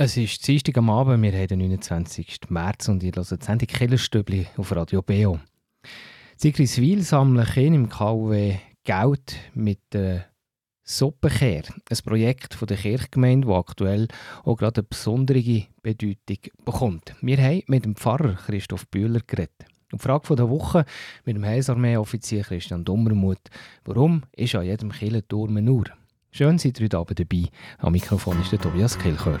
Es ist Dienstag am Abend, wir haben den 29. März und ihr hört die Sendung Killerstübli auf Radio Beo. Sigriswil sammeln Kinder im KW Geld mit der Suppenkehr, ein Projekt von der Kirchgemeinde, das aktuell auch gerade eine besondere Bedeutung bekommt. Wir haben mit dem Pfarrer Christoph Bühler geredet. Und die Frage der Woche mit dem Heilsarmee-Offizier Christian Dummermuth. Warum ist an jedem Kirchenturm eine Uhr? Schön seid ihr heute Abend dabei. Am Mikrofon ist der Tobias Kilchör.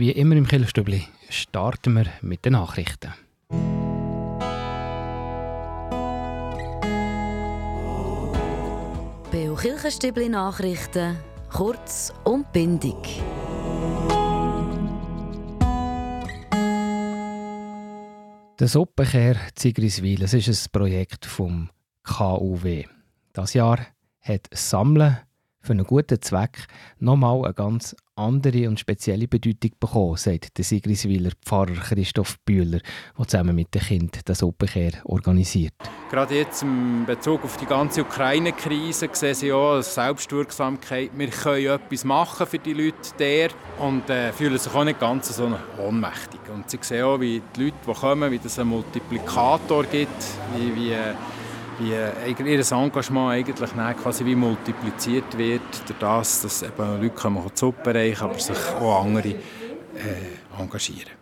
wie immer im Killerstübli starten wir mit den Nachrichten. Beo Kirchenstübli Nachrichten, kurz und bindig. Der Suppenkehr Zigriswil, es ist ein Projekt vom KUW. Das Jahr hat Sammeln für einen guten Zweck nochmal eine ganz andere und spezielle Bedeutung bekommen, sagt der Sigriswiler Pfarrer Christoph Bühler, der zusammen mit den Kindern den Suppenkehr organisiert. Gerade jetzt in Bezug auf die ganze Ukraine-Krise sehen Sie als Selbstwirksamkeit. Wir können etwas machen für die Leute der und äh, fühlen sich auch nicht ganz so ohnmächtig. Und Sie sehen auch, wie die Leute, die kommen, wie das einen Multiplikator gibt, wie, wie, äh, wie ihr Engagement eigentlich quasi wie multipliziert wird, durch das, dass eben Leute kommen, die Suppe reichen, aber sich auch andere äh, engagieren.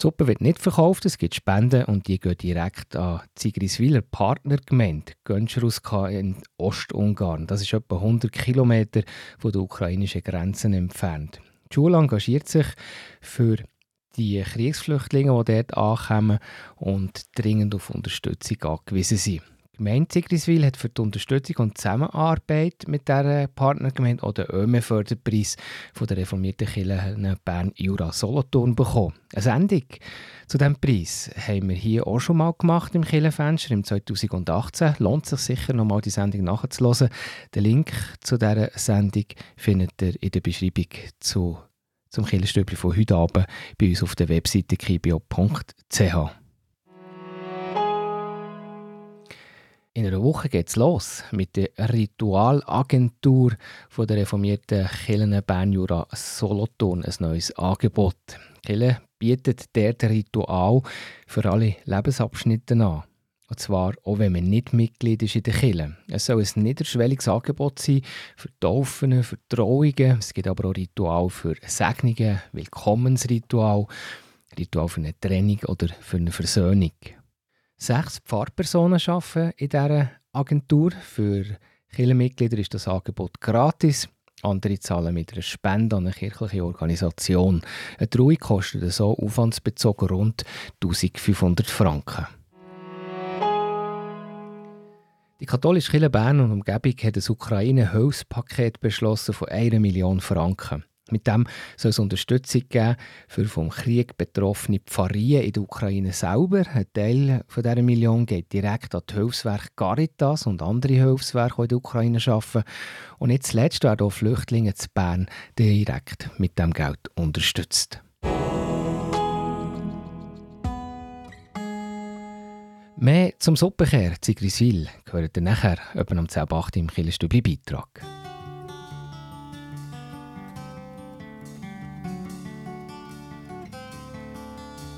Die Suppe wird nicht verkauft, es gibt Spenden und die gehen direkt an die Sigriswiler Partnergemeinde Gönschruska in Ostungarn. Das ist etwa 100 Kilometer von den ukrainischen Grenzen entfernt. Die Schule engagiert sich für die Kriegsflüchtlinge, die dort ankommen und dringend auf Unterstützung angewiesen sind. Die Gemeinde Sigriswil hat für die Unterstützung und Zusammenarbeit mit dieser Partnergemeinde auch den ÖME-Förderpreis der reformierten Kirche Bern Jura Solothurn bekommen. Eine Sendung zu diesem Preis haben wir hier auch schon mal gemacht im Kirchenfenster im 2018. Lohnt sich sicher, noch mal die Sendung nachzuhören. Den Link zu dieser Sendung findet ihr in der Beschreibung zu, zum Kirchenstübli von heute Abend bei uns auf der Webseite kibio.ch. In einer Woche geht es los mit der Ritualagentur von der reformierten Kirche Bernjura Solothurn ein neues Angebot. Die Kirche bietet dort Ritual für alle Lebensabschnitte an. Und zwar auch wenn man nicht Mitglied ist in der Kirche. Es soll ein niederschwelliges Angebot sein für Taufen, für Trauungen. Es gibt aber auch Ritual für Segnungen, Willkommensritual, Ritual für eine Trennung oder für eine Versöhnung. Sechs Pfarrpersonen arbeiten in dieser Agentur. Für Kirchenmitglieder ist das Angebot gratis. Andere zahlen mit einer Spende an eine kirchliche Organisation. Eine Trauung kostet so aufwandsbezogen rund 1500 Franken. Die katholische Kirche Bern und Umgebung hat ein Ukraine-Hilfspaket beschlossen von 1 Million Franken. Mit dem soll es Unterstützung geben für vom Krieg betroffene Pfarrien in der Ukraine selber. Ein Teil von dieser Million geht direkt an die Hilfswerke Caritas und andere Hilfswerke, die in der Ukraine arbeiten. Und nicht zuletzt werden auch Flüchtlinge zu Bern direkt mit dem Geld unterstützt. Mehr zum Suppenkehr Zigriswil gehört ihr nachher etwa am 10.8 im Killerstübli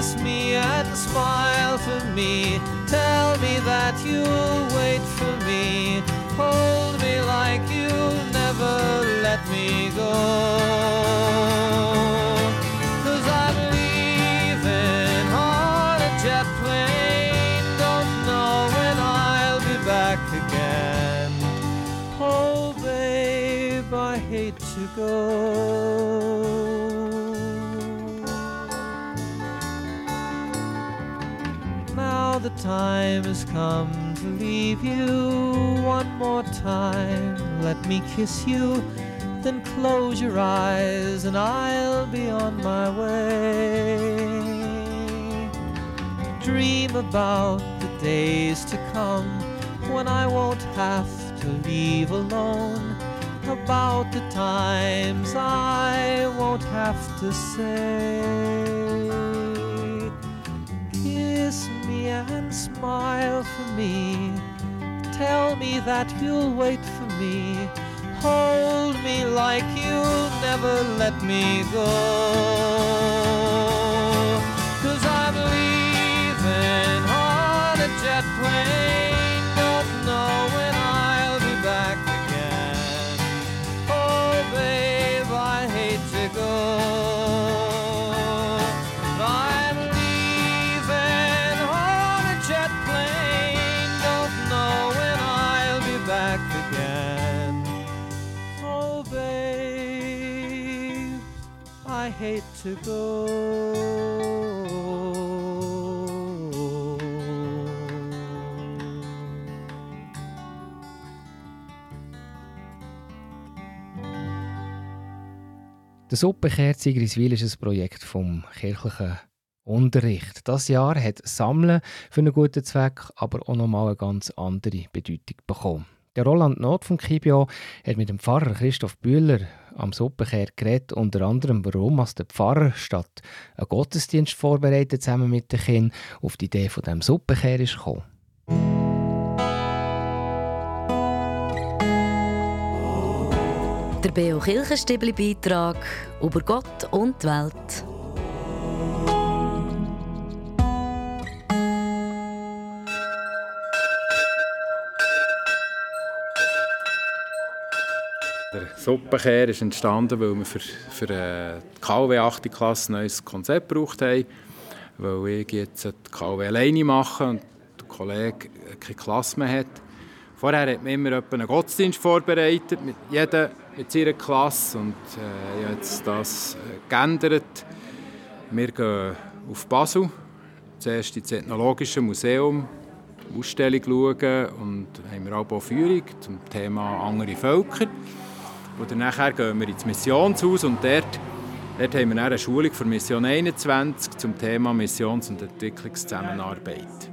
kiss me and smile for me. Tell me that you'll wait for me. Hold me like you'll never let me go. Cause I'm the time has come to leave you one more time. Let me kiss you, then close your eyes, and I'll be on my way. Dream about the days to come when I won't have to leave alone. About the times I won't have to say. Kiss me and smile for me. Tell me that you'll wait for me. Hold me like you'll never let me go. Cause I'm leaving on a jet plane. Hate to go. Der Suppenkehr Zigriswil ist ein Projekt vom kirchlichen Unterricht. Das Jahr hat Sammeln für einen guten Zweck aber auch nochmal eine ganz andere Bedeutung bekommen. Der Roland Not von Kibio hat mit dem Pfarrer Christoph Bühler am Suppenkehr geredet, unter anderem, warum der Pfarrer statt einen Gottesdienst vorbereitet zusammen mit den Kindern auf die Idee von dem Suppenkehr ist gekommen. Der Beo Kirchenstibli Beitrag über Gott und die Welt. Der Suppenkehr ist entstanden, weil wir für, für äh, die KW 8. Klasse ein neues Konzept gebraucht haben. Weil ich jetzt die KW alleine mache und der Kollege keine Klasse mehr hat. Vorher hat man immer einen Gottesdienst vorbereitet, mit jeder mit seiner Klasse. Und äh, ich habe jetzt das äh, geändert. Wir gehen auf Basel, zuerst ins Ethnologische Museum, Ausstellung schauen und haben wir auch Führung zum Thema andere Völker. Und nachher gehen wir ins Missionshaus und dort, dort haben wir eine Schulung für Mission 21 zum Thema Missions- und Entwicklungszusammenarbeit.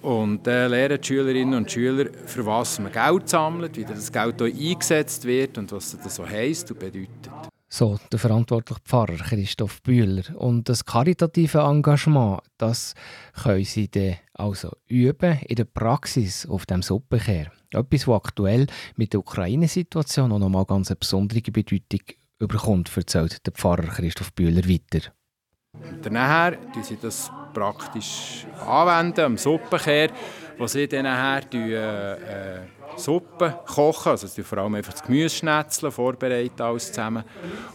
Und äh, lernen die Schülerinnen und Schüler, für was man Geld sammelt, wie das Geld hier eingesetzt wird und was das so heisst und bedeutet. So, der verantwortliche Pfarrer Christoph Bühler. Und das karitative Engagement, das können Sie dann also üben in der Praxis auf dem Suppenkehr. Etwas, was aktuell mit der Ukraine-Situation auch nochmal ganz eine besondere Bedeutung überkommt, erzählt der Pfarrer Christoph Bühler weiter. Danach tun sie das praktisch anwenden, am Suppenkehr, wo sie dann nachher äh, äh, Suppe kochen, also sie vor allem einfach das Gemüse schnetzeln, vorbereiten alles zusammen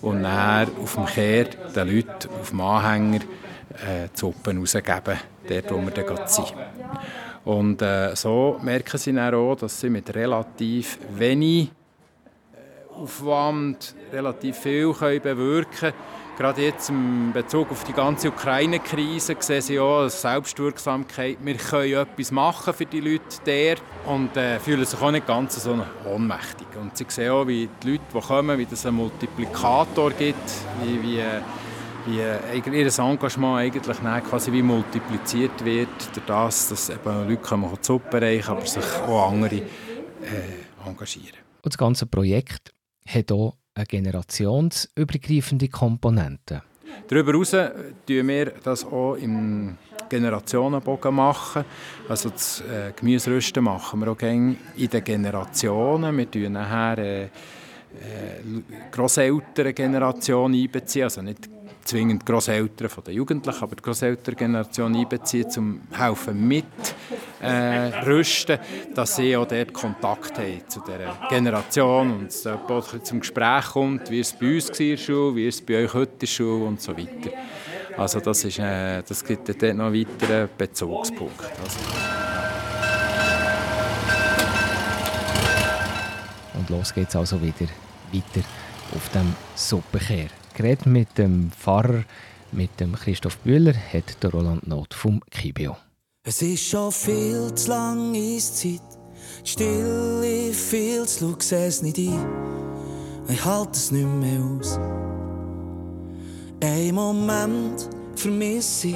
und dann auf dem Kehr den Leuten auf dem Anhänger äh, die Suppe rausgeben, dort wo wir dann sind. Und äh, so merken sie dann auch, dass sie mit relativ wenig äh, Aufwand relativ viel können bewirken können. Gerade jetzt in Bezug auf die ganze Ukraine-Krise sehen sie auch Selbstwirksamkeit. Wir können etwas machen für die Leute der und äh, fühlen sich auch nicht ganz so ohnmächtig. Und sie sehen auch, wie die Leute, die kommen, wie das einen Multiplikator gibt, wie, wie äh, wie äh, ihr Engagement eigentlich quasi wie multipliziert wird, durch das, dass eben Leute kommen die Suppe reichen, aber sich auch andere äh, engagieren. Und das ganze Projekt hat auch eine generationsübergreifende Komponente. Darüber hinaus tun wir das auch im Generationenbogen machen. Also das äh, Gemüserüsten machen wir auch in den Generationen. Wir tun nachher äh, äh, Grosselterngeneration einbeziehen, also nicht zwingend Großeltern von den Jugendlichen, aber die Großelterngeneration einbeziehen, um helfen mit äh, rüsten, dass sie auch dort Kontakt haben zu dieser Generation und es auch zum Gespräch kommt, wie es bei uns war wie es bei euch heute in und so weiter. Also das, ist, äh, das gibt dort noch einen weiteren Bezugspunkt. Also. Und los geht's also wieder weiter auf dem Suppenkehr geredet mit dem Pfarrer, mit dem Christoph Bühler, hat der Roland Not vom Kibio. Es ist schon viel zu lange Eiszeit, die Stille viel zu laut, es nicht ein. Ich halte es nicht mehr aus. Ein Moment vermisse ich,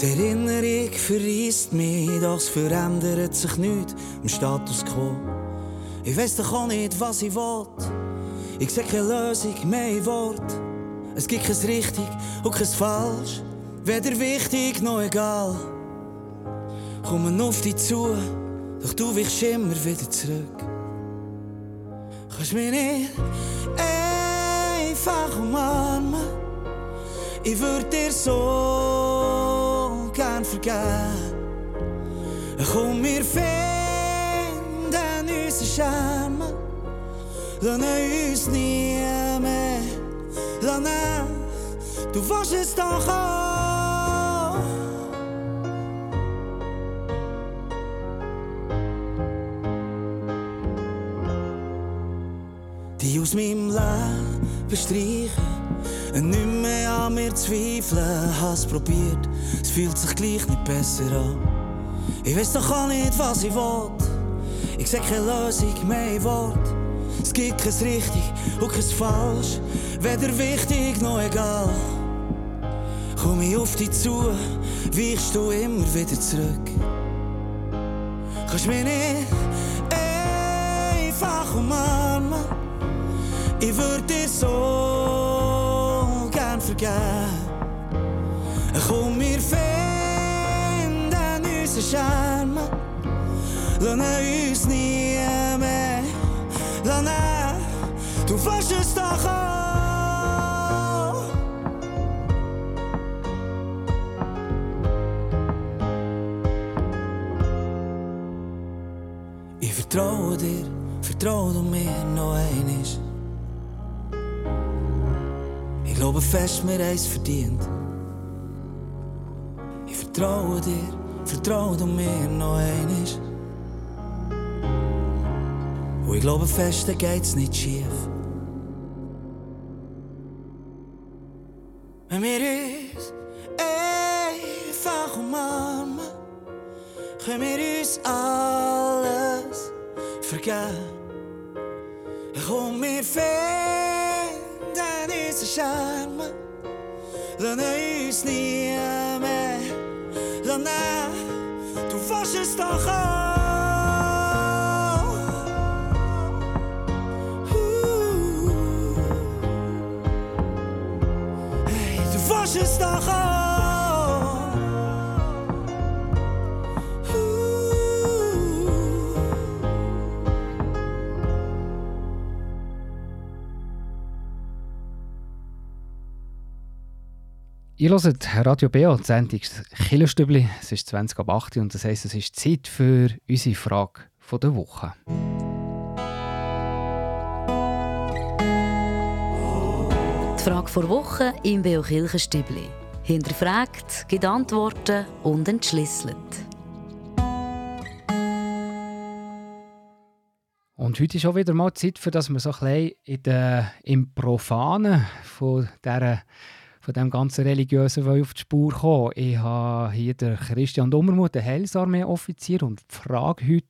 die Erinnerung verreist mich, doch es verändert sich nichts im Status quo. Ich weiß doch auch nicht, was ich will. Ich sehe keine Lösung mehr in Wort. Es gibt kein richtig und kein falsch, weder wichtig noch egal. Kommen auf dich zu, doch du weichst immer wieder zurück. Kannst mich nicht einfach umarmen, ich würde dir so gern vergeben. Komm, wir finden unsere Schäme, lassen uns nie mehr Lana, du warst es doch auch. Die aus meinem Leben streichen und nicht mehr an mir zweifeln. Has probiert, es fühlt sich gleich nicht besser an. Ich weiß doch auch nicht, was ich will. Ich seh keine Lösung mehr Wort. Es gibt kein richtig und kein falsch, weder wichtig noch egal. komm ich auf dich zu, weichst du immer wieder zurück. Kannst mich nicht einfach umarmen, ich würde dir so gern vergeben. Komm, wir finden unseren Charme, lassen uns nie mehr, lassen du fasst es doch an. Ich vertraue dir, vertraue du mir noch einmal. Ich glaube fest, haben es verdient. Ich vertraue dir, vertraue du mir noch einmal. Und ich glaube fest, da geht's nicht schief. Wenn wir uns einfach umarmen, können wir uns alles vergeben. Komm, wir finden unseren Charme, lassen uns nie mehr, lassen du fasst es doch an. Ihr hört Radio BO, die Sendung Killerstübli. Es ist 20 ab 8 Uhr und das heisst, es ist Zeit für unsere Frage der Woche. Die Frage vor Woche im BO Kirchenstübli. Hinterfragt, gibt Antworten und entschlüsselt. Und heute ist auch wieder mal Zeit, für dass wir so ein bisschen in der, im Profanen von, dieser, von dem ganzen religiösen Wollen auf die Spur kommen. Ich habe hier den Christian Dummermuth, den Heilsarmee-Offizier, und die Frage heute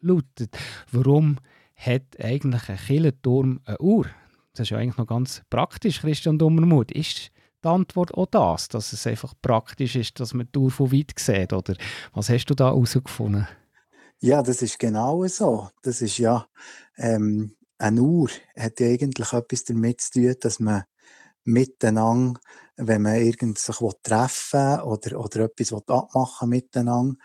lautet, warum hat eigentlich ein Killenturm eine Uhr? Das ist ja eigentlich noch ganz praktisch, Christian Dummermuth. Ist die Antwort auch das, dass es einfach praktisch ist, dass man die Uhr von weit sieht? Oder was hast du da herausgefunden? Ja, das ist genau so. Das ist ja, ähm, eine Uhr hat ja eigentlich etwas damit zu tun, dass man miteinander, wenn man irgend sich treffen oder, oder etwas abmachen miteinander,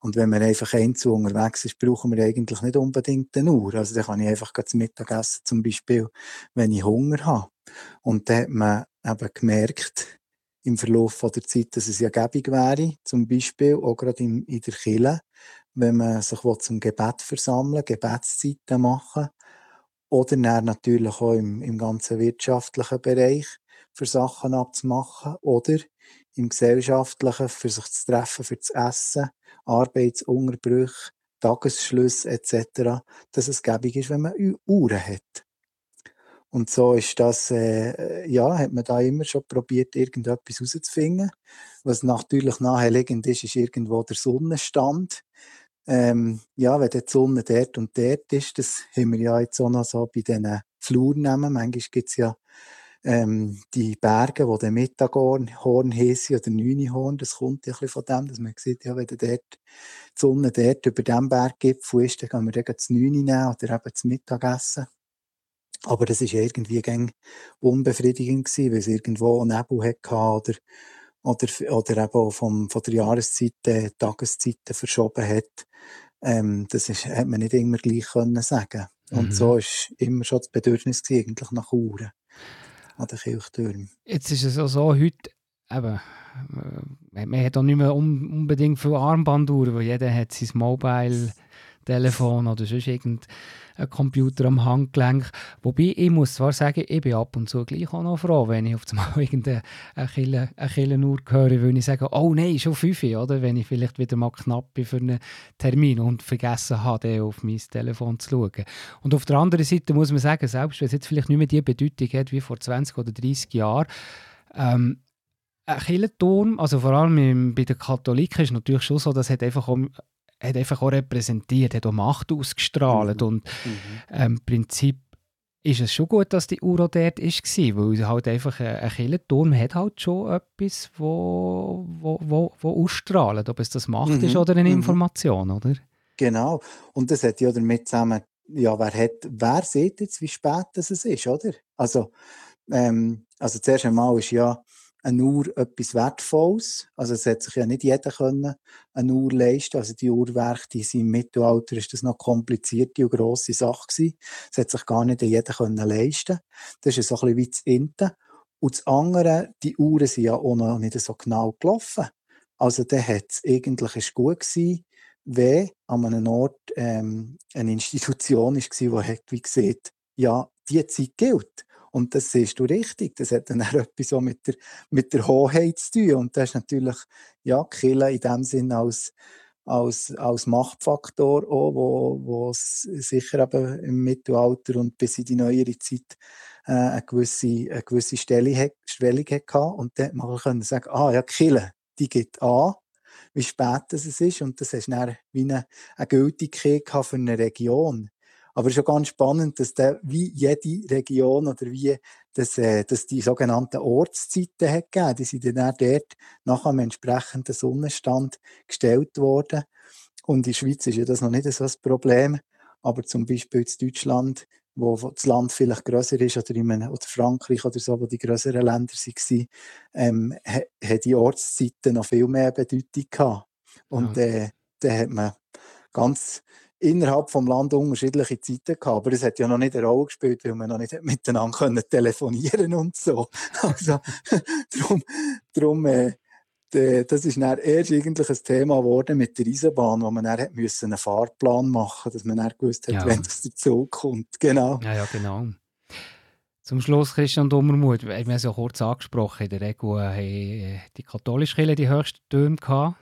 und wenn man einfach einzeln unterwegs ist, brauchen wir eigentlich nicht unbedingt eine Uhr. Also dann kann ich einfach zum Mittagessen zum Beispiel, wenn ich Hunger habe. Und dann hat man eben gemerkt, im Verlauf von der Zeit, dass es ja gäbig wäre, zum Beispiel auch gerade in, in der Kirche, wenn man sich zum Gebet versammeln Gebetszeiten machen oder natürlich auch im, im ganzen wirtschaftlichen Bereich für Sachen abzumachen oder im gesellschaftlichen für sich zu treffen, für das Essen, Arbeitsunterbrüche, Tagesschlüsse etc., dass es gäbig ist, wenn man Uhren hat. Und so ist das, äh, ja, hat man da immer schon probiert, irgendetwas herauszufinden. Was natürlich naheliegend ist, ist irgendwo der Sonnenstand. Ähm, ja, wenn die Sonne dort und dort ist, das haben wir ja jetzt auch noch so bei diesen Flurnamen. Manchmal gibt es ja ähm, die Berge, wo der Mittaghorn heisst oder Neunihorn, das kommt ja ein bisschen von dem, dass man sieht, ja, wenn dort die Sonne dort über dem Berggipfel ist, dann können wir dann das Neuni nehmen oder eben das Mittagessen. Aber das ist irgendwie unbefriedigend gewesen, weil es irgendwo einen Nebel hatte oder, oder, oder eben auch vom, von der Jahreszeit äh, Tageszeiten verschoben hat. Ähm, das ist, hat man nicht immer gleich können sagen. Und Mhm. so ist immer schon das Bedürfnis gewesen, eigentlich nach Uhren an den Kirchtürmen. Jetzt ist es auch so, heute, eben, äh, man hat auch nicht mehr un unbedingt viel Armbanduhren, weil jeder hat sein Mobile-Telefon oder sonst irgendein Computer am Handgelenk. Wobei, ich muss zwar sagen, ich bin ab und zu gleich auch noch froh, wenn ich auf einmal irgendeine eine Kille- Killenuhr höre, weil ich sage, oh nein, schon fünf, oder? Wenn ich vielleicht wieder mal knapp bin für einen Termin und vergessen habe, auf mein Telefon zu schauen. Und auf der anderen Seite muss man sagen, selbst wenn es jetzt vielleicht nicht mehr die Bedeutung hat wie vor 20 oder 30 Jahren, ähm, ein Kirchenturm, also vor allem bei den Katholiken ist natürlich schon so, das hat einfach hat einfach auch repräsentiert, hat auch Macht ausgestrahlt Mhm. und Mhm. ähm, im Prinzip ist es schon gut, dass die Uhr dort war, weil halt einfach ein Killenturm hat halt schon etwas, wo, wo, wo, wo ausstrahlt, ob es das Macht mhm. ist oder eine mhm. Information, oder? Genau. Und das hat ja damit zusammen, ja, wer hat, wer sieht jetzt, wie spät das ist, oder? Also, ähm, also zuerst einmal ist ja eine Uhr etwas Wertvolles. Also es hat sich ja nicht jeder können eine Uhr leisten. Also die Uhrwerke, die sind im Mittelalter, ist das noch komplizierte und grosse Sache gewesen. Es hat sich gar nicht jeder können leisten. Das ist so ein bisschen wie das Inte. Und das andere, die Uhren sind ja auch noch nicht so genau gelaufen. Also dann hat es eigentlich gut gewesen, wenn an einem Ort ähm, eine Institution war, die hat wie gesagt, ja, die Zeit gilt. Und das siehst du richtig. Das hat dann auch etwas so mit der, mit der Hoheit zu tun. Und das ist natürlich, ja, Kille in dem Sinn als, als, als Machtfaktor auch, wo, wo es sicher eben im Mittelalter und bis in die neuere Zeit äh, eine gewisse, eine gewisse Stellung, Stellung hatte. Und dann man können sagen, ah ja, Kille, die geht an, wie spät das ist. Und das hast dann wie eine, eine Gültigkeit für eine Region. Aber es ist schon ganz spannend, dass der, wie jede Region oder wie das, äh, dass die sogenannten Ortszeiten hat gegeben. Die sind dann dort nach einem entsprechenden Sonnenstand gestellt worden. Und in der Schweiz ist ja das noch nicht so ein Problem. Aber zum Beispiel in Deutschland, wo das Land vielleicht grösser ist, oder, in einem, oder Frankreich oder so, wo die grösseren Länder waren, ähm, haben die Ortszeiten noch viel mehr Bedeutung gehabt. Und ja. äh, da hat man ganz innerhalb vom Land unterschiedliche Zeiten gehabt. Aber es hat ja noch nicht eine Rolle gespielt, weil wir noch nicht miteinander können telefonieren und so. Also, darum, darum äh, das ist dann erst eigentlich ein Thema geworden mit der Eisenbahn, wo man dann hat müssen einen Fahrplan machen dass man dann gewusst hat, ja. wenn das dazu kommt. Genau. Ja, ja, genau. Zum Schluss, Christian Dummermuth, wir haben es ja kurz angesprochen, in der Regel haben äh, die katholische Kirche die höchsten Töne gehabt.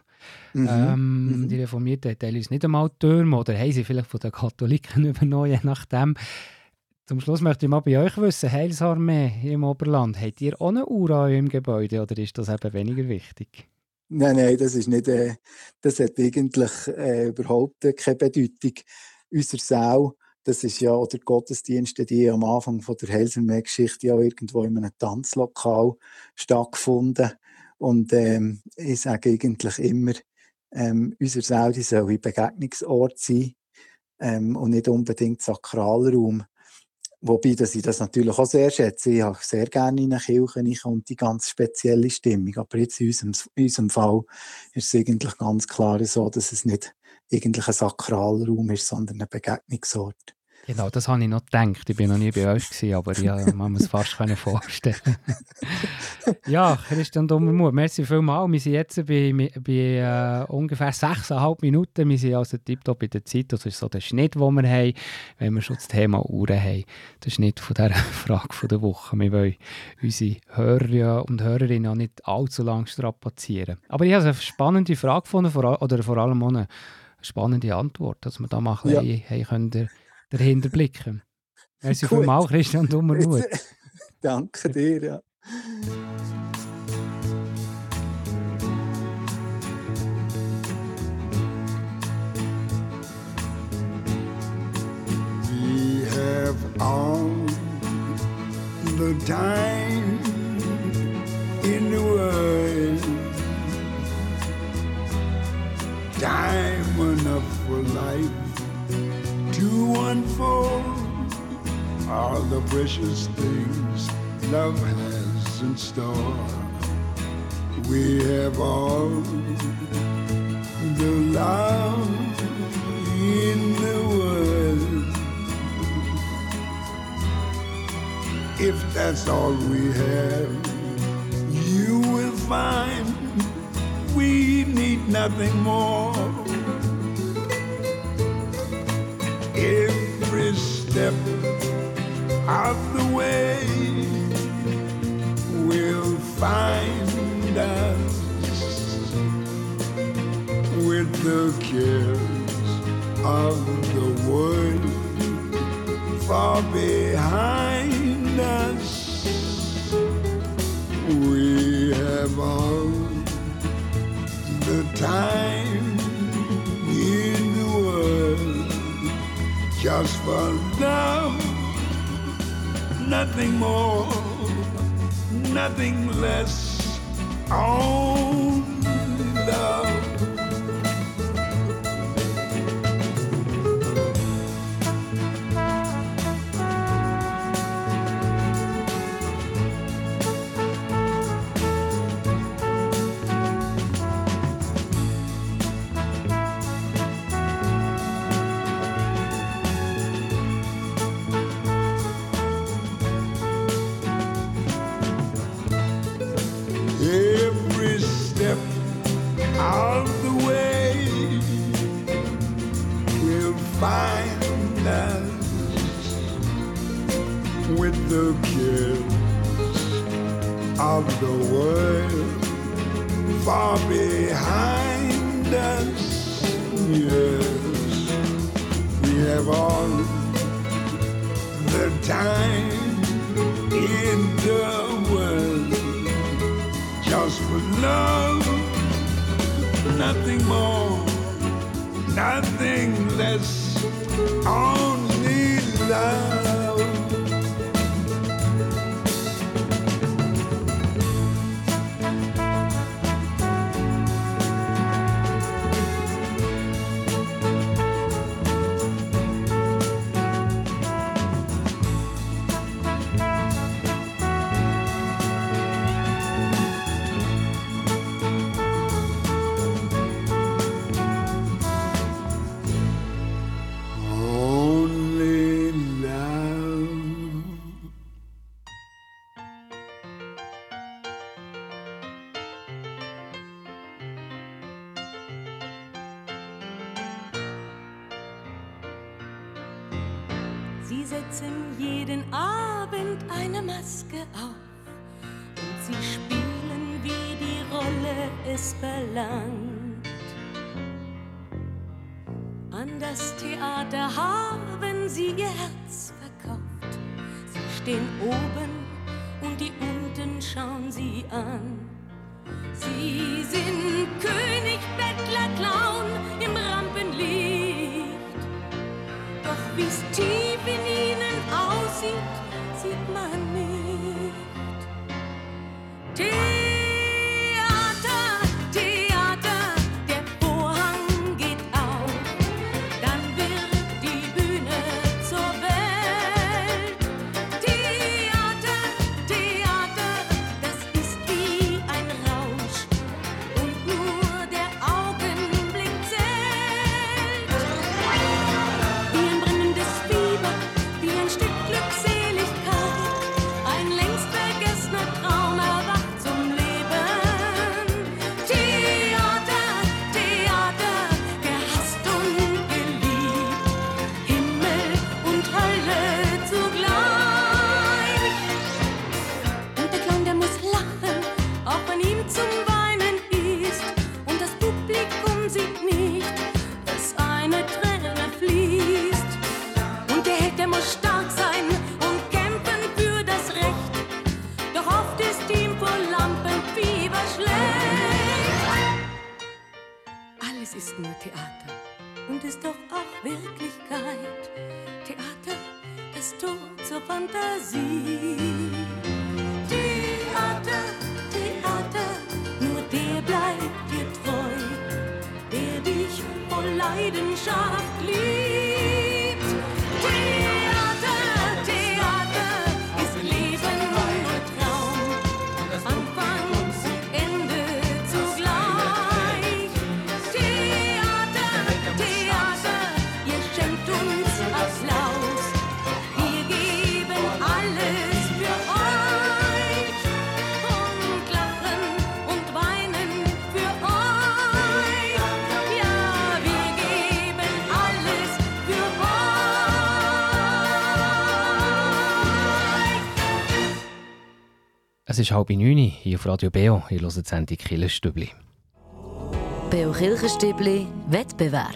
Mhm. Ähm, mhm. Die Reformierten haben teilweise nicht einmal Türme oder haben sie vielleicht von den Katholiken übernommen, je nachdem. Zum Schluss möchte ich mal bei euch wissen, Heilsarmee im Oberland, habt ihr auch eine Ura im Gebäude oder ist das eben weniger wichtig? Nein, nein, das ist nicht, äh, das hat eigentlich äh, überhaupt keine Bedeutung. Unser Saal, das ist ja, oder Gottesdienste, die am Anfang von der Heilsarmee-Geschichte ja irgendwo in einem Tanzlokal stattgefunden. Und ähm, ich sage eigentlich immer, ähm, unser Saudi soll ein Begegnungsort sein ähm, und nicht unbedingt Sakralraum. Wobei dass ich das natürlich auch sehr schätze. Ich habe sehr gerne in eine Kirche und die ganz spezielle Stimmung. Aber jetzt in unserem, in unserem Fall ist es eigentlich ganz klar so, dass es nicht eigentlich ein Sakralraum ist, sondern ein Begegnungsort. Genau, das habe ich noch gedacht. Ich war noch nie bei euch, gewesen, aber ja, man muss es fast vorstellen. ja, Christian Dummermuth, merci vielmals. Wir sind jetzt bei, bei äh, ungefähr 6,5 Minuten. Wir sind also tiptop in der Zeit. Das ist so der Schnitt, den wir haben, wenn wir schon das Thema Uhren haben. Der Schnitt von dieser Frage der Woche. Wir wollen unsere Hörer und Hörerinnen auch nicht allzu lange strapazieren. Aber ich habe eine spannende Frage gefunden, oder vor allem auch eine spannende Antwort, dass wir da mal ein bisschen ja. haben können, dahinter blicken. Merci vielmals, Christian Dummermuth. Danke dir, ja. We have all the time in the world. Time enough for life unfold all the precious things love has in store. We have all the love in the world. If that's all we have, you will find we need nothing more. Every step of the way will find us with the cares of the world far behind us. We have all the time just for love nothing more, nothing less. Only jeden Abend eine Maske auf und sie spielen, wie die Rolle es verlangt. An das Theater haben sie ihr Herz verkauft. Sie stehen oben und die unten schauen sie an. Sie sind König, Bettler, Clown im Rampenlicht. Doch wie's tief in sieht, sieht man mich. Es ist halb neun hier auf Radio Beo. Ihr hört die Sendung Killerstübli. Beo Kirchenstübli Wettbewerb.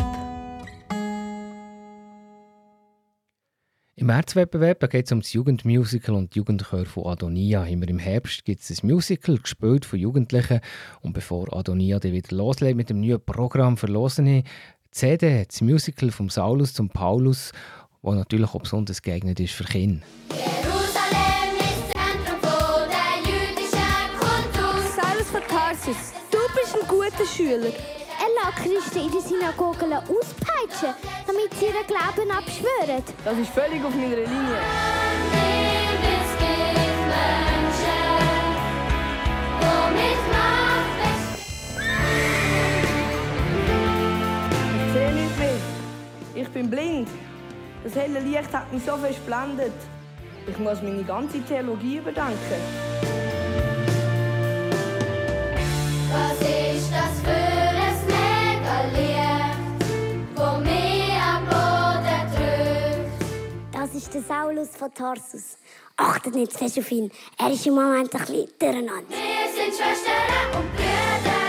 Im Märzwettbewerb geht es um das Jugendmusical und die Jugendchor von Adonia. Immer im Herbst gibt es ein Musical, gespielt von Jugendlichen. Und bevor Adonia dann wieder loslegt mit dem neuen Programm, verlosen ich die CD, das Musical vom Saulus zum Paulus, das natürlich auch besonders geeignet ist für Kinder. Jesus, du bist ein guter Schüler. Er lässt Christen in den Synagogen auspeitschen, damit sie ihren Glauben abschwören. Das ist völlig auf meiner Linie. Ich sehe nicht mehr. Ich bin blind. Das helle Licht hat mich so versblendet. Ich muss meine ganze Theologie überdenken. Ist der Saulus von Tarsus. Achtet nicht zu fest auf ihn. Er ist im Moment ein bisschen durcheinander. Wir sind Schwestern und Brüder.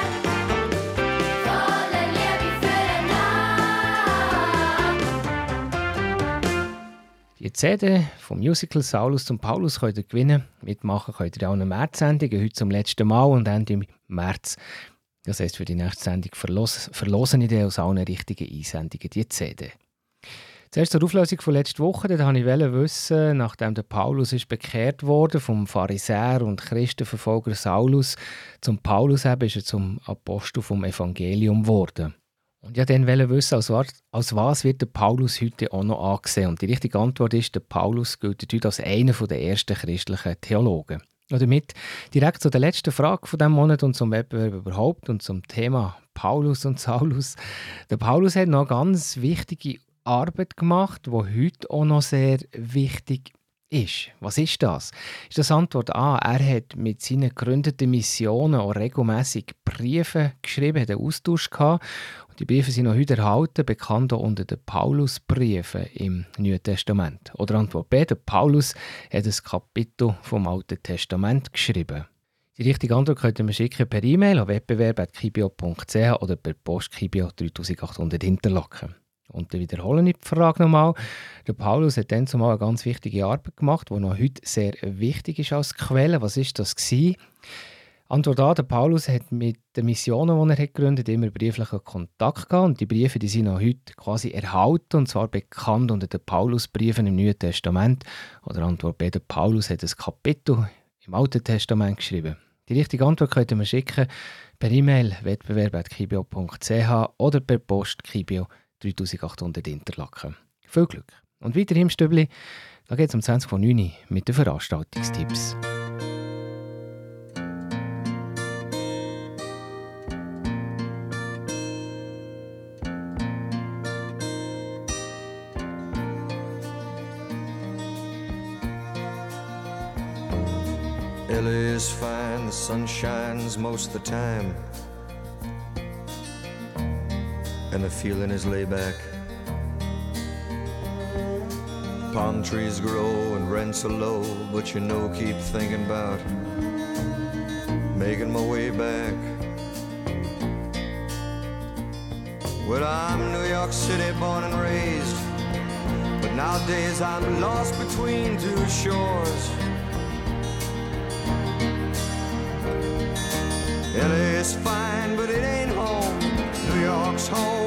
Voller Liebe füreinander. Die CD vom Musical Saulus zum Paulus könnt ihr gewinnen. Mitmachen könnt ihr auch eine März-Sendung, heute zum letzten Mal und Ende März. Das heisst, für die nächste Sendung verlos verlosen ich aus allen richtigen Einsendungen die CD. Zuerst zur Auflösung von letzter Woche. Dort wollte ich wissen, nachdem der Paulus ist bekehrt wurde vom Pharisäer und Christenverfolger Saulus zum Paulus eben, ist er zum Apostel vom Evangelium geworden. Und ja, dann wollte wissen, als, was- als was wird der Paulus heute auch noch angesehen? Und die richtige Antwort ist, der Paulus gilt heute als einer der ersten christlichen Theologen. Und damit direkt zu der letzten Frage von diesem Monat und zum Wettbewerb überhaupt und zum Thema Paulus und Saulus. Der Paulus hat noch ganz wichtige Arbeit gemacht, die heute auch noch sehr wichtig ist. Was ist das? Ist das Antwort A? Er hat mit seinen gegründeten Missionen auch regelmäßig Briefe geschrieben, hat einen Austausch gehabt. Und die Briefe sind noch heute erhalten, bekannt auch unter den Paulusbriefen im Neuen Testament. Oder Antwort B? Der Paulus hat ein Kapitel vom Alten Testament geschrieben. Die richtige Antwort könnt ihr mir schicken per E-Mail an wettbewerb.kibio.ch oder per Post Kibio 3800 Interlaken. Und dann wiederhole ich die Frage nochmal. Der Paulus hat dann zumal eine ganz wichtige Arbeit gemacht, die noch heute sehr wichtig ist als Quelle. Was ist das gewesen? Antwort A, der Paulus hat mit den Missionen, die er hat gegründet immer brieflichen Kontakt gehabt. Und die Briefe die sind noch heute quasi erhalten, und zwar bekannt unter den Paulusbriefen im Neuen Testament. Oder Antwort B, der Paulus hat ein Kapitel im Alten Testament geschrieben. Die richtige Antwort könnt ihr mir schicken per E-Mail wettbewerb.kibio.ch oder per Post Kibio 3800 Interlaken. Viel Glück! Und weiter im Stübli, da geht es um 20 von 9 Uhr mit den Veranstaltungstipps. LA is fine, the sun shines most of the time. And the feeling is laid back. Palm trees grow and rents are low, but you know, keep thinking about making my way back. Well, I'm New York City born and raised, but nowadays I'm lost between two shores. LA's fine, but it ain't home. New York's home,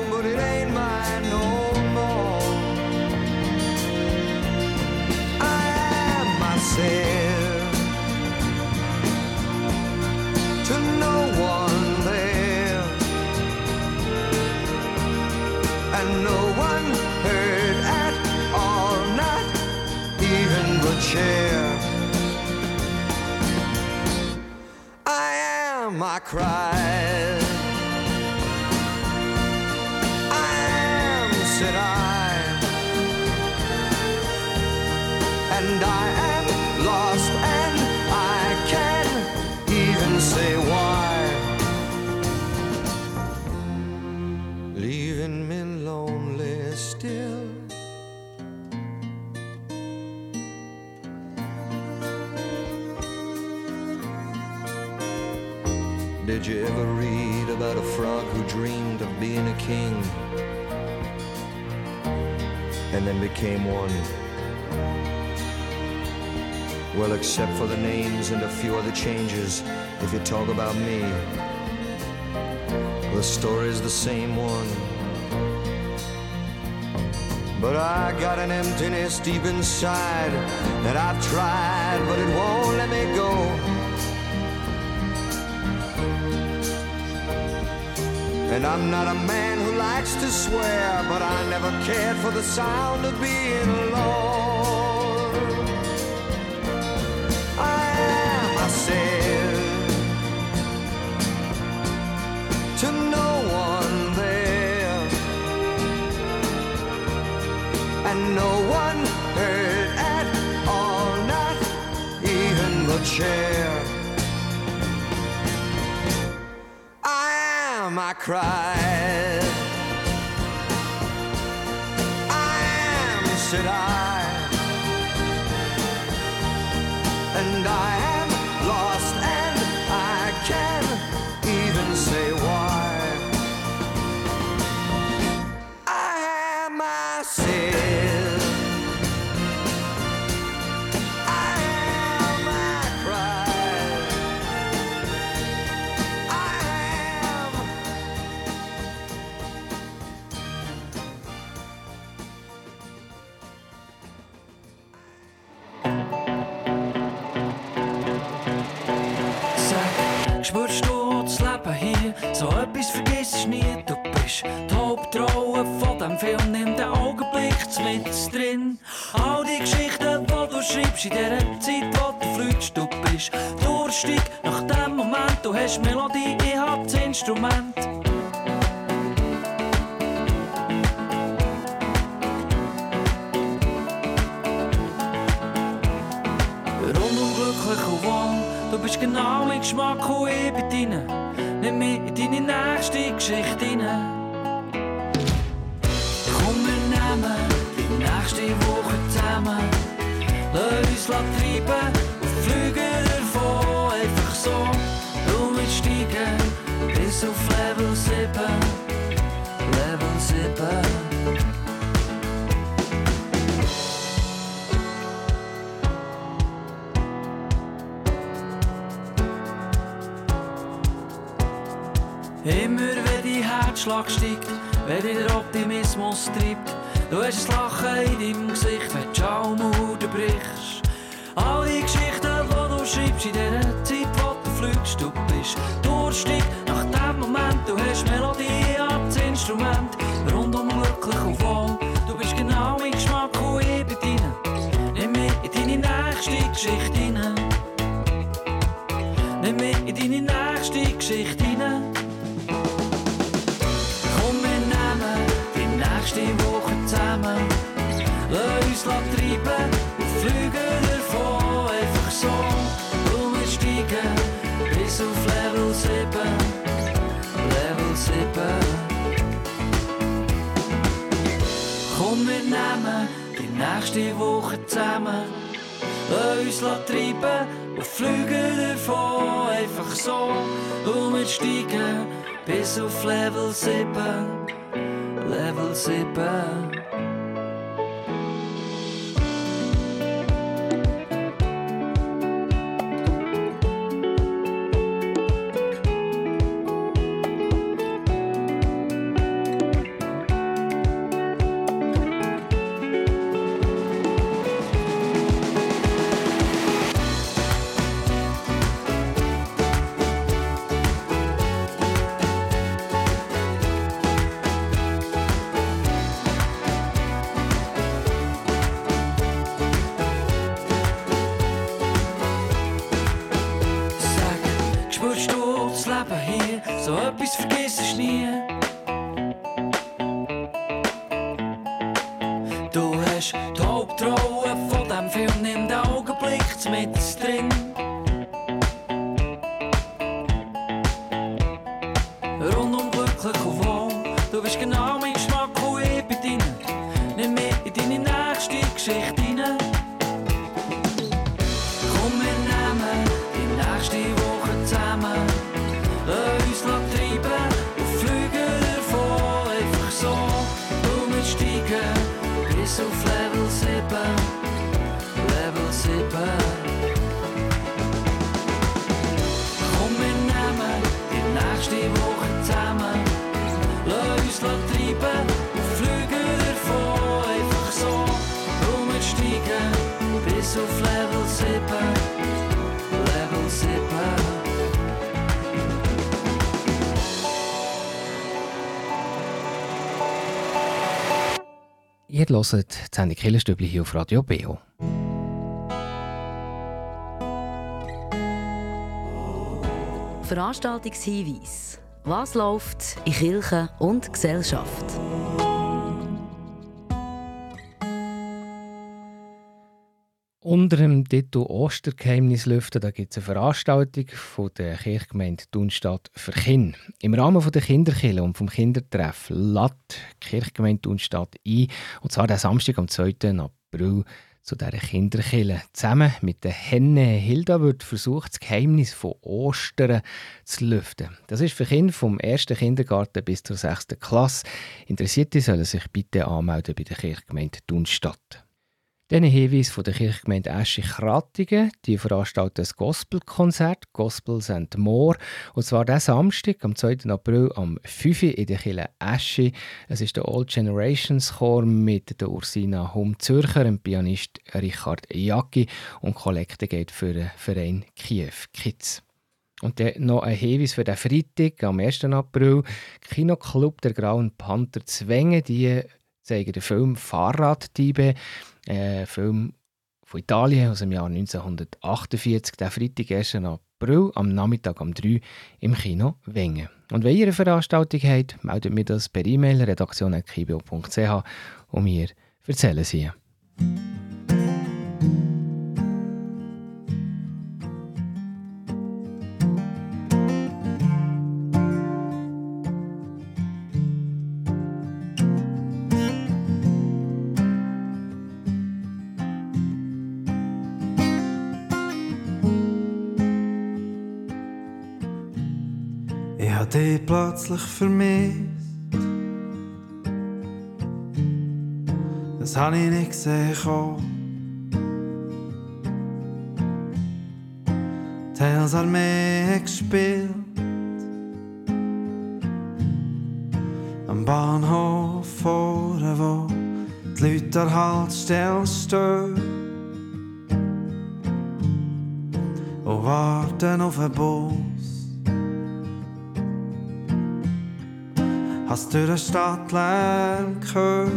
am, Did you ever read about a frog who dreamed of being a king and then became one? Well, except for the names and a few other changes, if you talk about me, the story's the same one. But I got an emptiness deep inside that I've tried, but it won't let me go. And I'm not a man who likes to swear, but I never cared for the sound of being alone. I am, said, to no one there, and no one heard at all, not even the chair. Cried. I am, said I. And I schreibst in dieser Zeit, wo du flüchtst, du bist durstig nach dem Moment, du hast Melodie, ich hab das Instrument. Glücklich und wohl, du bist genau mein Geschmack und ich bin deine. Nimm mich in deine nächste Geschichte hinein. Komm, wir nehmen die nächste Woche zusammen. Uns treiben und fliegen davon. Einfach so, du willst steigen bis auf Level 7. Level 7. Immer wenn dein Herzschlag steigt, wenn dich der Optimismus treibt, du hast ein Lachen in deinem Gesicht, wenn die Schaumauer brichst. All die Geschichten, die du schreibst in dieser Zeit, wo du fliegst, du bist durstig nach dem Moment, du hast Melodie als Instrument, rundum glücklich und wohl. Du bist genau mein Geschmack und ich bin deine. Nimm mich in deine nächste Geschichte hinein. Nimm mich in deine nächste Geschichte hinein. Komm, wir nehmen die nächste Woche zusammen. Lass uns treiben und fliegen davon. Einfach so, und wir steigen bis auf Level 7. Level 7. hört die Sendung Killerstübli hier auf Radio Beo. Veranstaltungshinweis. Was läuft in Kirche und Gesellschaft? Unter dem Titel Ostergeheimnis lüften da gibt es eine Veranstaltung von der Kirchgemeinde Thunstadt für Kinder. Im Rahmen der Kinderkille und vom Kindertreff lädt die Kirchgemeinde Thunstadt ein, und zwar den Samstag am 2. April zu dieser Kinderkille. Zusammen mit der Henne Hilda wird versucht, das Geheimnis von Ostern zu lüften. Das ist für Kinder vom ersten Kindergarten bis zur sechsten Klasse. Interessierte sollen sich bitte anmelden bei der Kirchgemeinde Thunstadt. Dann Hinweis von der Kirchgemeinde Eschi-Krattigen. Die veranstalten ein Gospelkonzert, Gospels and More. Und zwar diesen Samstag, am 2. April, am 5. Uhr in der Kirche Eschi. Es ist der Old Generations Chor mit der Ursina Hum-Zürcher, dem Pianist Richard Jacki und Kollekte geht für den Verein Kiew Kids. Und dann noch ein Hinweis für den Freitag, am 1. April. Kinoclub der Grauen Panther Zwänge, die zeigen den Film Fahrraddiebe. Ein Film von Italien aus dem Jahr 1948, der Freitag, 1. April, am Nachmittag um 3 im Kino Wengen. Und wenn ihr eine Veranstaltung habt, meldet mir das per E-Mail redaktion.kibio.ch und wir erzählen sie. Ich plötzlich vermisst. Das hab ich nicht gesehen. Tales Armee gespielt. Am Bahnhof vorne, wo die Leute an Haltestelle stehen. Und warten auf einen Bus. Hast du den Stadtlärm gehört?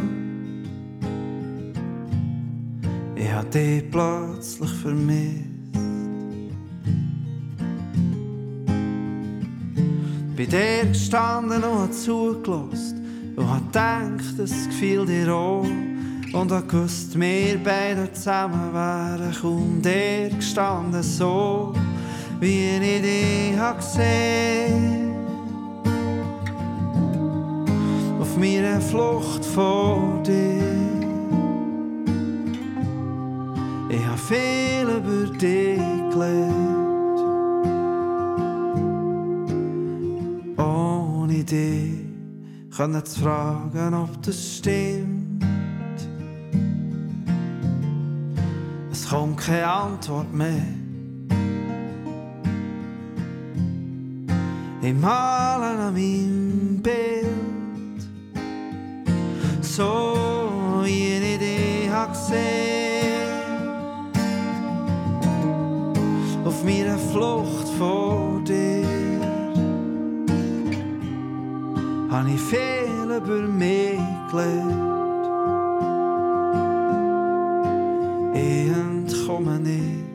Ich hab dich plötzlich vermisst. Bei dir gestanden und hab zugelassen und hab gedacht, es gefiel dir auch. Und hab gewusst, wir beide zusammen wären kaum dir gestanden, so wie ich dich hab gesehen. Auf meiner Flucht vor dir. Ich hab viel über dich gelernt. Ohne dich können zu fragen, ob das stimmt. Es kommt keine Antwort mehr. Ich male an meinem Bild so wie ich dich hab gesehen. Auf meiner Flucht vor dir hab ich viel über mich gelernt. Ich entkomme nicht. aber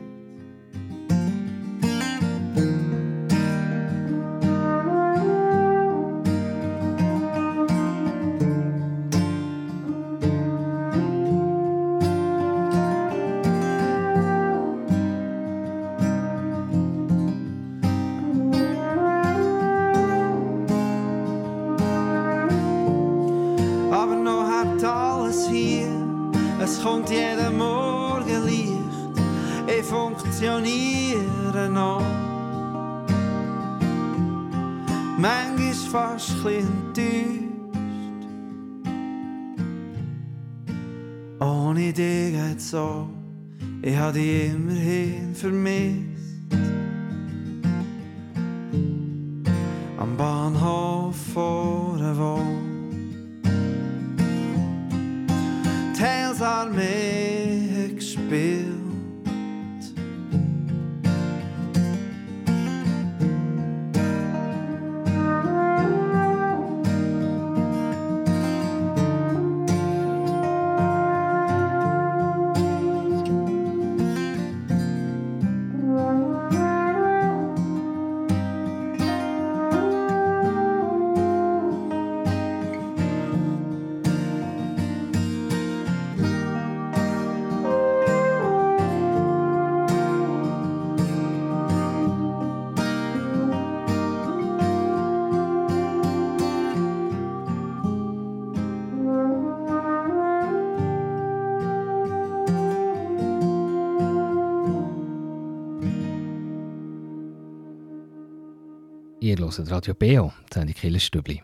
Ihr hört Radio BO, die Sendung Killerstübli.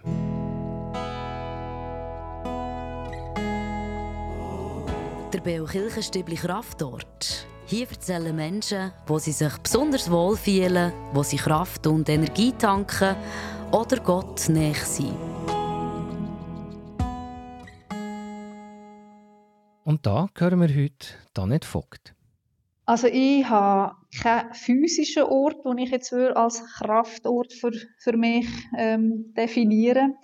Der BO Kirchenstübli Kraftort. Hier erzählen Menschen, wo sie sich besonders wohl fühlen, wo sie Kraft und Energie tanken oder Gott näher sind. Und da hören wir heute Danet Vogt. Also ich habe keinen physischen Ort, den ich jetzt als Kraftort für, für mich ähm, definieren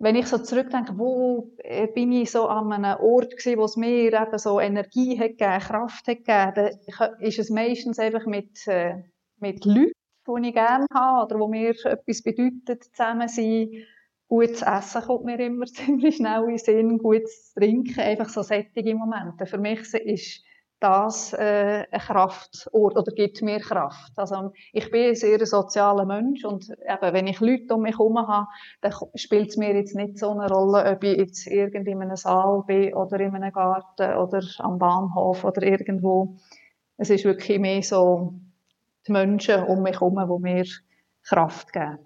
Wenn ich so zurückdenke, wo äh, bin ich so an einem Ort gewesen, wo es mir eben so Energie hat gegeben, Kraft hat gegeben, dann ist es meistens einfach mit, äh, mit Leuten, die ich gerne habe oder wo mir etwas bedeutet, zusammen sein. Gutes Essen kommt mir immer ziemlich schnell in den Sinn, gutes Trinken, einfach so sättige Momente. Für mich ist das äh, ein Kraftort oder gibt mir Kraft. Also ich bin ein sehr sozialer Mensch und eben, wenn ich Leute um mich herum habe, dann spielt es mir jetzt nicht so eine Rolle, ob ich jetzt irgend in einem Saal bin oder in einem Garten oder am Bahnhof oder irgendwo. Es ist wirklich mehr so die Menschen um mich herum, die mir Kraft geben.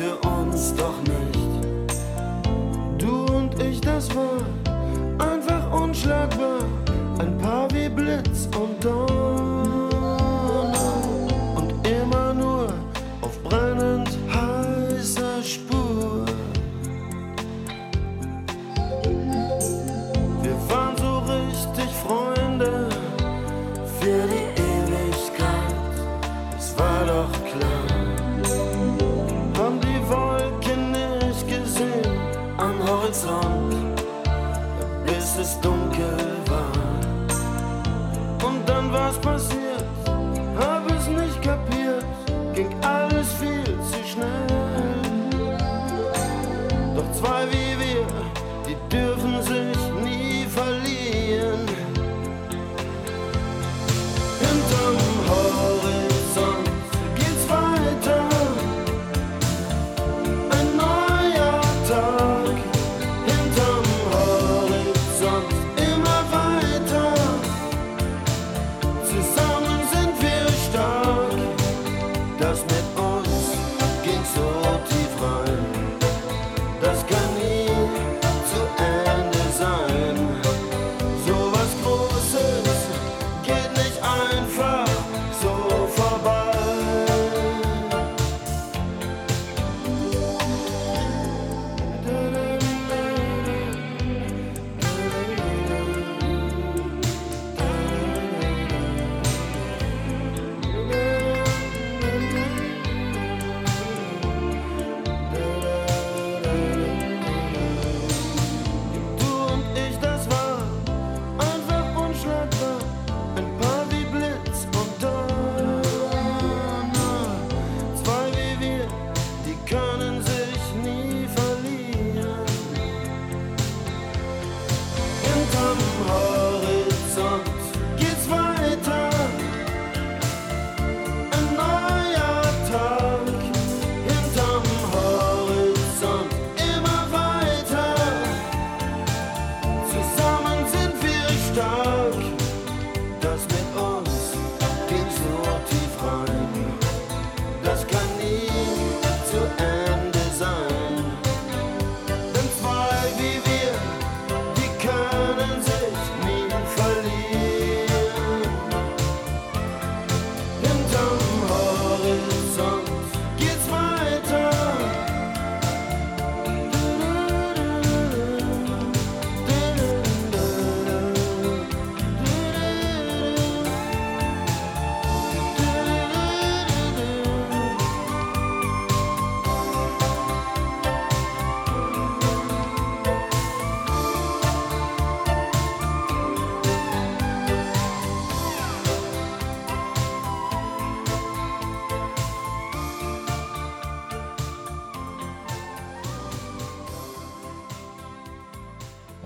to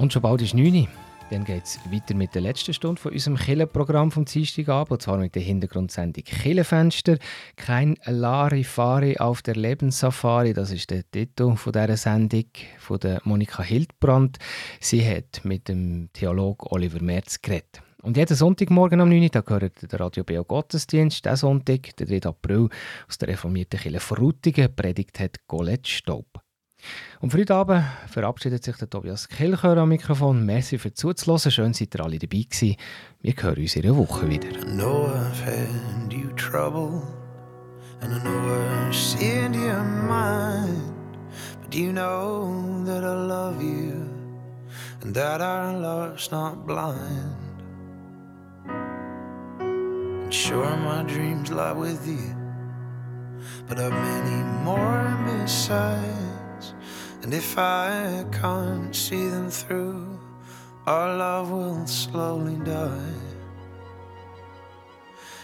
Und schon bald ist 9 Uhr. Dann geht es weiter mit der letzten Stunde von unserem Killenprogramm vom Dienstagabend, und zwar mit der Hintergrundsendung Killenfenster. Kein Larifari auf der Lebenssafari, das ist der Titel von dieser Sendung von der Monika Hildbrand. Sie hat mit dem Theolog Oliver Merz geredet. Und jeden Sonntagmorgen um 9 Uhr, da gehört der Radio Beo Gottesdienst. Diesen Sonntag, der 3. April, aus der reformierten Kirche Frutigen, predigt hat Colette Staub. Und für heute Abend verabschiedet sich der Tobias Kilchör am Mikrofon. Merci für zuzuhören. Schön, seid ihr alle dabei gewesen. Wir hören uns in einer Woche wieder. I know I've had you trouble, and I know I've sinned your mind. But you know that I love you, and that our love's not blind. And sure, my dreams lie with you, but I've many more besides. And if I can't see them through, our love will slowly die.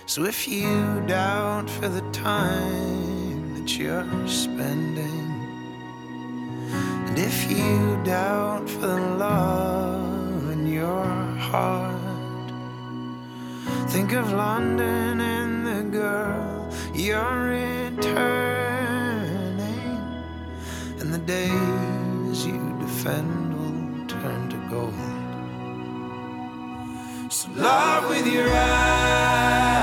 So if you doubt for the time that you're spending, and if you doubt for the love in your heart, think of London and the girl you're returning, days you defend will turn to gold. So love with your eyes,